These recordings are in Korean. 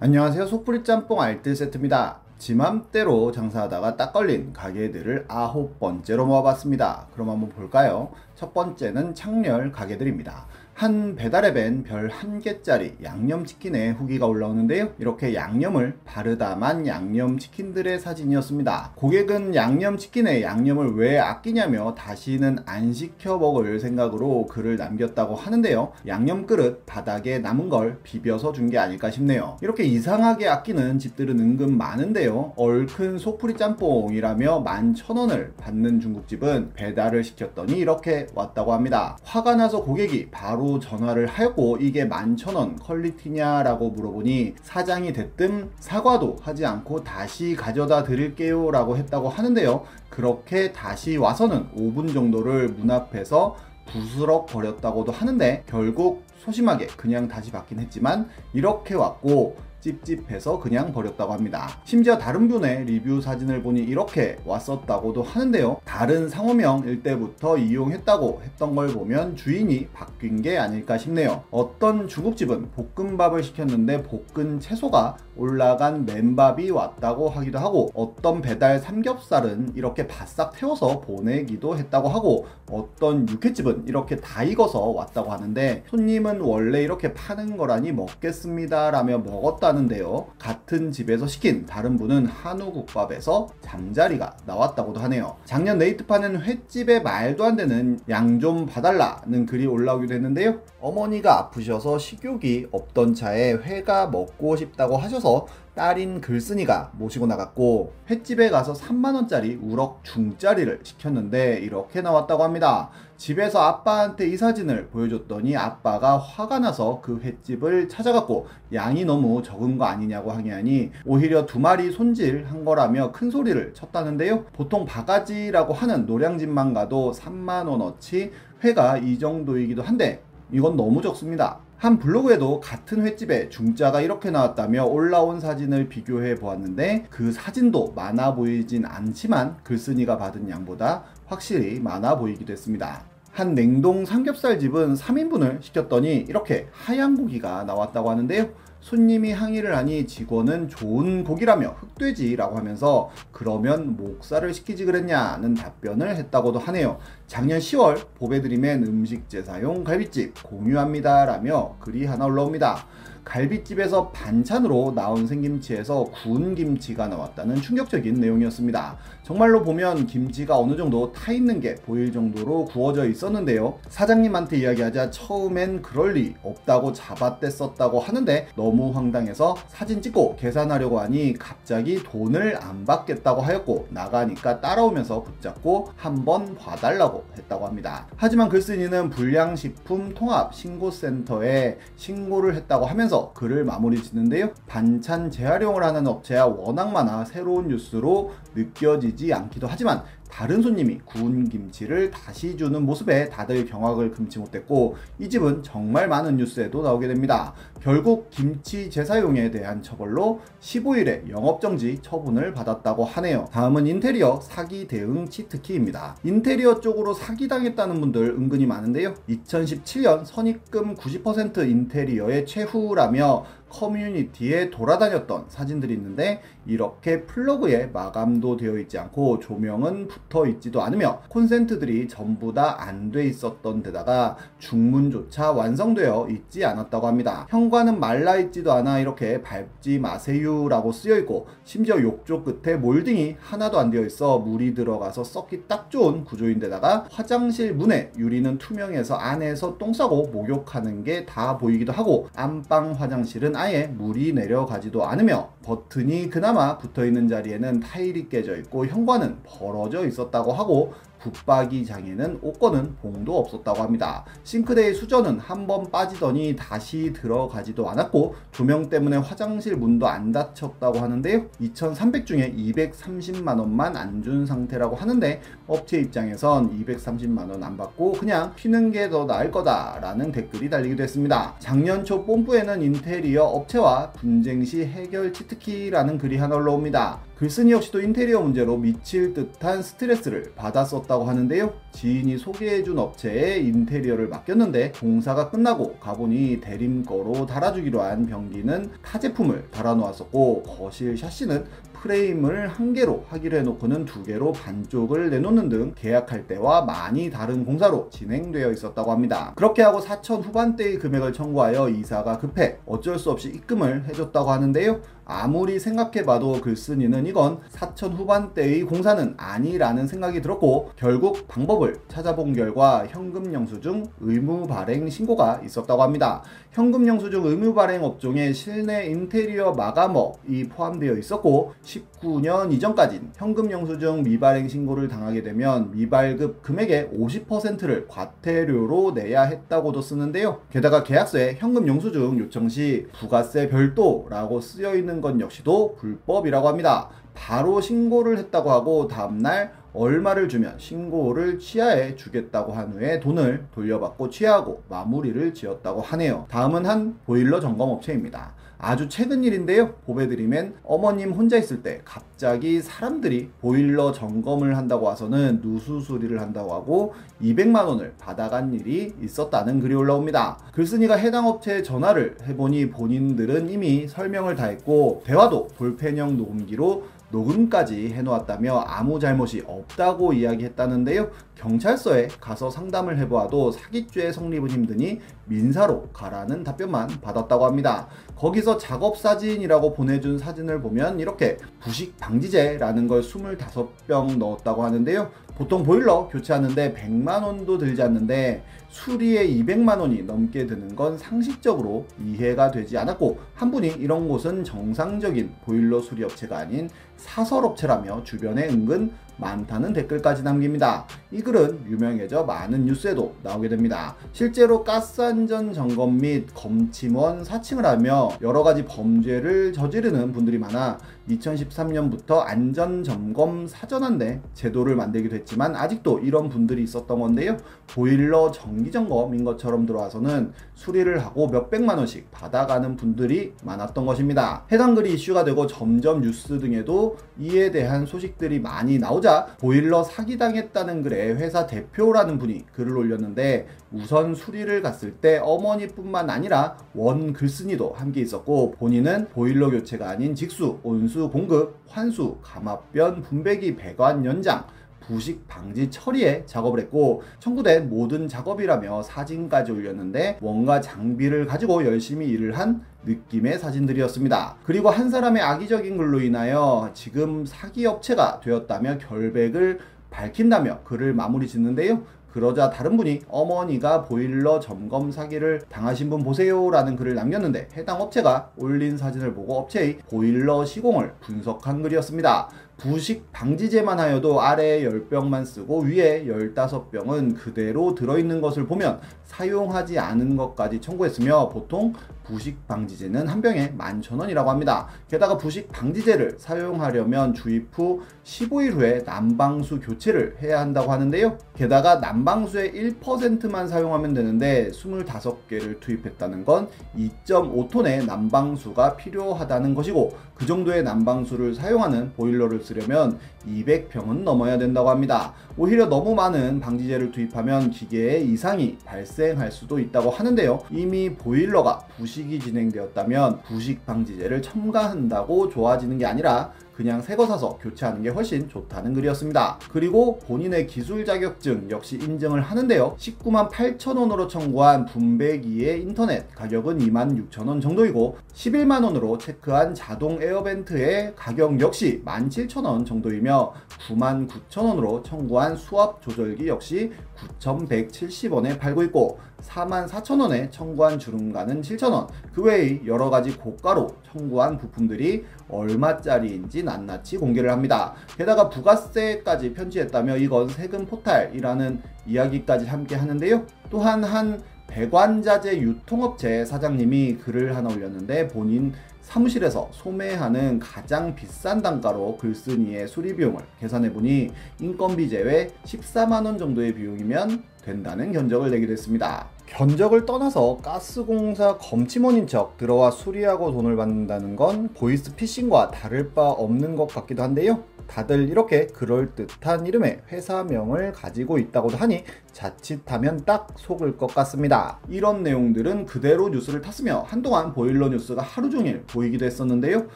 안녕하세요. 속풀이 짬뽕 알뜰 세트입니다. 지맘대로 장사하다가 딱 걸린 가게들을 아홉 번째로 모아봤습니다. 그럼 한번 볼까요? 첫 번째는 창렬 가게들입니다 한 배달의 벤별 한 개짜리 양념치킨에 후기가 올라오는데요. 이렇게 양념을 바르다만 양념치킨들의 사진이었습니다. 고객은 양념치킨에 양념을 왜 아끼냐며 다시는 안 시켜 먹을 생각으로 글을 남겼다고 하는데요. 양념 그릇 바닥에 남은 걸 비벼서 준 게 아닐까 싶네요. 이렇게 이상하게 아끼는 집들은 은근 많은데요. 얼큰 소프리 짬뽕이라며 11,000원을 받는 중국집은 배달을 시켰더니 이렇게 왔다고 합니다. 화가 나서 고객이 바로 전화를 하였고 이게 만천원 quality냐라고 물어보니 사장이 대뜸 사과도 하지 않고 다시 가져다 드릴게요 라고 했다고 하는데요. 그렇게 다시 와서는 5분 정도를 문 앞에서 부스럭 거렸다고도 하는데 결국 소심하게 그냥 다시 받긴 했지만 이렇게 왔고 찝찝해서 그냥 버렸다고 합니다. 심지어 다른 분의 리뷰 사진을 보니 이렇게 왔었다고도 하는데요. 다른 상호명 일때부터 이용했다고 했던 걸 보면 주인이 바뀐 게 아닐까 싶네요. 어떤 중국집은 볶음밥을 시켰는데 볶은 채소가 올라간 맨밥이 왔다고 하기도 하고 어떤 배달 삼겹살은 이렇게 바싹 태워서 보내기도 했다고 하고 어떤 육회집은 이렇게 다 익어서 왔다고 하는데 손님은 원래 이렇게 파는 거라니 먹겠습니다 라며 먹었다 나왔다는데요. 같은 집에서 시킨 다른 분은 한우 국밥에서 잠자리가 나왔다고도 하네요. 작년 네이트판은 횟집에 말도 안 되는 양 좀 봐달라는 글이 올라오기도 했는데요. 어머니가 아프셔서 식욕이 없던 차에 회가 먹고 싶다고 하셔서 딸인 글쓴이가 모시고 나갔고 횟집에 가서 3만원짜리 우럭 중짜리를 시켰는데 이렇게 나왔다고 합니다. 집에서 아빠한테 이 사진을 보여줬더니 아빠가 화가 나서 그 횟집을 찾아갔고 양이 너무 적은 거 아니냐고 하니 오히려 두 마리 손질한 거라며 큰 소리를 쳤다는데요. 보통 바가지라고 하는 노량진만 가도 3만원어치 회가 이 정도이기도 한데 이건 너무 적습니다. 한 블로그에도 같은 횟집에 중자가 이렇게 나왔다며 올라온 사진을 비교해 보았는데 그 사진도 많아 보이진 않지만 글쓴이가 받은 양보다 확실히 많아 보이기도 했습니다. 한 냉동 삼겹살 집은 3인분을 시켰더니 이렇게 하얀 고기가 나왔다고 하는데요. 손님이 항의를 하니 직원은 좋은 고기라며 흑돼지라고 하면서 그러면 목살을 시키지 그랬냐는 답변을 했다고도 하네요. 작년 10월 보배드림엔 음식 제사용 갈비집 공유합니다 라며 글이 하나 올라옵니다. 갈비집에서 반찬으로 나온 생김치에서 구운 김치가 나왔다는 충격적인 내용이었습니다. 정말로 보면 김치가 어느 정도 타 있는 게 보일 정도로 구워져 있었는데요. 사장님한테 이야기하자 처음엔 그럴 리 없다고 잡아댔었다고 하는데 너무 황당해서 사진 찍고 계산하려고 하니 갑자기 돈을 안 받겠다고 하였고 나가니까 따라오면서 붙잡고 한번 봐달라고 했다고 합니다. 하지만 글쓴이는 불량식품 통합 신고센터에 신고를 했다고 하면서 하면서 글을 마무리 짓는데요. 반찬 재활용을 하는 업체야 워낙 많아 새로운 뉴스로 느껴지지 않기도 하지만 다른 손님이 구운 김치를 다시 주는 모습에 다들 경악을 금치 못했고 이 집은 정말 많은 뉴스에도 나오게 됩니다. 결국 김치 재사용에 대한 처벌로 15일에 영업정지 처분을 받았다고 하네요. 다음은 인테리어 사기 대응 치트키입니다. 인테리어 쪽으로 사기당했다는 분들 은근히 많은데요. 2017년 선입금 90% 인테리어의 최후라며 커뮤니티에 돌아다녔던 사진들이 있는데 이렇게 플러그에 마감도 되어 있지 않고 조명은 붙어 있지도 않으며 콘센트들이 전부 다 안 돼 있었던 데다가 중문조차 완성되어 있지 않았다고 합니다. 현관은 말라 있지도 않아 이렇게 밟지 마세요 라고 쓰여 있고 심지어 욕조 끝에 몰딩이 하나도 안 되어 있어 물이 들어가서 썩기 딱 좋은 구조인데다가 화장실 문에 유리는 투명해서 안에서 똥 싸고 목욕하는 게 다 보이기도 하고 안방 화장실은 아예 물이 내려가지도 않으며 버튼이 그나마 붙어 있는 자리에는 타일이 깨져 있고 현관은 벌어져 있었다고 하고 붙박이 장에는 옷거는 봉도 없었다고 합니다. 싱크대의 수전은 한번 빠지더니 다시 들어가지도 않았고 조명 때문에 화장실 문도 안 닫혔다고 하는데요. 2,300 중에 230만 원만 안 준 상태라고 하는데 업체 입장에선 230만 원 안 받고 그냥 피는 게 더 나을 거다라는 댓글이 달리기도 했습니다. 작년 초 뽐뿌에는 인테리어 업체와 분쟁 시 해결 치트키라는 글이 하나 올라옵니다. 글쓴이 역시도 인테리어 문제로 미칠 듯한 스트레스를 받았었다고 하는데요. 지인이 소개해준 업체에 인테리어를 맡겼는데 공사가 끝나고 가보니 대림거로 달아주기로 한 변기는 타 제품을 달아놓았었고 거실 샤시는 프레임을 한 개로 하기로 해놓고는 두 개로 반쪽을 내놓는 등 계약할 때와 많이 다른 공사로 진행되어 있었다고 합니다. 그렇게 하고 4천 후반대의 금액을 청구하여 이사가 급해 어쩔 수 없이 입금을 해줬다고 하는데요. 아무리 생각해봐도 글쓴이는 이건 4천 후반대의 공사는 아니라는 생각이 들었고 결국 방법을 찾아본 결과 현금 영수증 의무 발행 신고가 있었다고 합니다. 현금 영수증 의무 발행 업종에 실내 인테리어 마감업이 포함되어 있었고 19년 이전까진 현금 영수증 미발행 신고를 당하게 되면 미발급 금액의 50%를 과태료로 내야 했다고도 쓰는데요. 게다가 계약서에 현금 영수증 요청 시 부가세 별도라고 쓰여 있는 것 역시도 불법이라고 합니다. 바로 신고를 했다고 하고 다음날 얼마를 주면 신고를 취하해 주겠다고 한 후에 돈을 돌려받고 취하고 마무리를 지었다고 하네요. 다음은 한 보일러 점검 업체입니다. 아주 최근 일인데요. 보배드림엔 어머님 혼자 있을 때 갑자기 사람들이 보일러 점검을 한다고 와서는 누수 수리를 한다고 하고 200만 원을 받아간 일이 있었다는 글이 올라옵니다. 글쓴이가 해당 업체에 전화를 해보니 본인들은 이미 설명을 다 했고 대화도 볼펜형 녹음기로 녹음까지 해놓았다며 아무 잘못이 없다고 이야기했다는데요. 경찰서에 가서 상담을 해보아도 사기죄 성립은 힘드니 민사로 가라는 답변만 받았다고 합니다. 거기서 작업 사진이라고 보내준 사진을 보면 이렇게 부식 방지제라는 걸 25병 넣었다고 하는데요. 보통 보일러 교체하는데 100만 원도 들지 않는데 수리에 200만 원이 넘게 드는 건 상식적으로 이해가 되지 않았고 한 분이 이런 곳은 정상적인 보일러 수리 업체가 아닌 사설 업체라며 주변에 은근 많다는 댓글까지 남깁니다. 이 글은 유명해져 많은 뉴스에도 나오게 됩니다. 실제로 가스안전 점검 및 검침원 사칭을 하며 여러 가지 범죄를 저지르는 분들이 많아 2013년부터 안전점검 사전안내 제도를 만들기도 했지만 아직도 이런 분들이 있었던 건데요. 보일러 정기점검인 것처럼 들어와서는 수리를 하고 몇백만 원씩 받아가는 분들이 많았던 것입니다. 해당 글이 이슈가 되고 점점 뉴스 등에도 이에 대한 소식들이 많이 나오자 보일러 사기당했다는 글에 회사 대표라는 분이 글을 올렸는데 우선 수리를 갔을 때 어머니뿐만 아니라 원 글쓴이도 함께 있었고 본인은 보일러 교체가 아닌 직수, 온수 공급, 환수, 감압변, 분배기 배관 연장 부식 방지 처리에 작업을 했고 청구된 모든 작업이라며 사진까지 올렸는데 뭔가 장비를 가지고 열심히 일을 한 느낌의 사진들이었습니다. 그리고 한 사람의 악의적인 글로 인하여 지금 사기 업체가 되었다며 결백을 밝힌다며 글을 마무리 짓는데요. 그러자 다른 분이 어머니가 보일러 점검 사기를 당하신 분 보세요 라는 글을 남겼는데 해당 업체가 올린 사진을 보고 업체의 보일러 시공을 분석한 글이었습니다. 부식 방지제만 하여도 아래에 10병만 쓰고 위에 15병은 그대로 들어있는 것을 보면 사용하지 않은 것까지 청구했으며 보통 부식 방지제는 한 병에 11,000원이라고 합니다. 게다가 부식 방지제를 사용하려면 주입 후 15일 후에 난방수 교체를 해야 한다고 하는데요. 게다가 난방수의 1%만 사용하면 되는데 25개를 투입했다는 건 2.5톤의 난방수가 필요하다는 것이고 그 정도의 난방수를 사용하는 보일러를 쓰려면 200평은 넘어야 된다고 합니다. 오히려 너무 많은 방지제를 투입하면 기계에 이상이 발생할 수도 있다고 하는데요. 이미 보일러가 부식이 진행되었다면 부식 방지제를 첨가한다고 좋아지는 게 아니라 그냥 새 거 사서 교체하는 게 훨씬 좋다는 글이었습니다. 그리고 본인의 기술 자격증 역시 인증을 하는데요. 19만 8천원으로 청구한 분배기의 인터넷 가격은 2만 6천원 정도이고 11만 원으로 체크한 자동 에어벤트의 가격 역시 17,000원 정도이며 9만 9천원으로 청구한 수압 조절기 역시 9,170원에 팔고 있고 44,000원에 청구한 주름가는 7,000원 그 외의 여러가지 고가로 청구한 부품들이 얼마짜리인지 낱낱이 공개를 합니다. 게다가 부가세까지 편취했다며 이건 세금 포탈이라는 이야기까지 함께 하는데요. 또한 한 배관자재 유통업체 사장님이 글을 하나 올렸는데 본인 사무실에서 소매하는 가장 비싼 단가로 글쓴이의 수리 비용을 계산해보니 인건비 제외 14만원 정도의 비용이면 된다는 견적을 내기도 했습니다. 견적을 떠나서 가스공사 검침원인 척 들어와 수리하고 돈을 받는다는 건 보이스 피싱과 다를 바 없는 것 같기도 한데요. 다들 이렇게 그럴듯한 이름의 회사명을 가지고 있다고도 하니 자칫하면 딱 속을 것 같습니다. 이런 내용들은 그대로 뉴스를 탔으며 한동안 보일러 뉴스가 하루 종일 보이기도 했었는데요.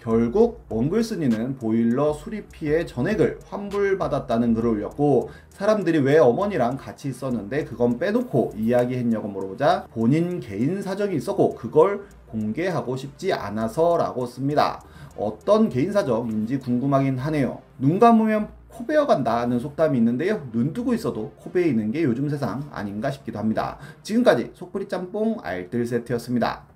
결국 원글쓴이는 보일러 수리 피해 전액을 환불받았다는 글을 올렸고 사람들이 왜 어머니랑 같이 있었는데 그건 빼놓고 이야기했냐고 물어보자 본인 개인 사정이 있었고 그걸 공개하고 싶지 않아서 라고 씁니다. 어떤 개인 사정인지 궁금하긴 하네요. 눈 감으면 코 베어간다는 속담이 있는데요. 눈 뜨고 있어도 코 베이는 게 요즘 세상 아닌가 싶기도 합니다. 지금까지 속풀이 짬뽕 알뜰 세트였습니다.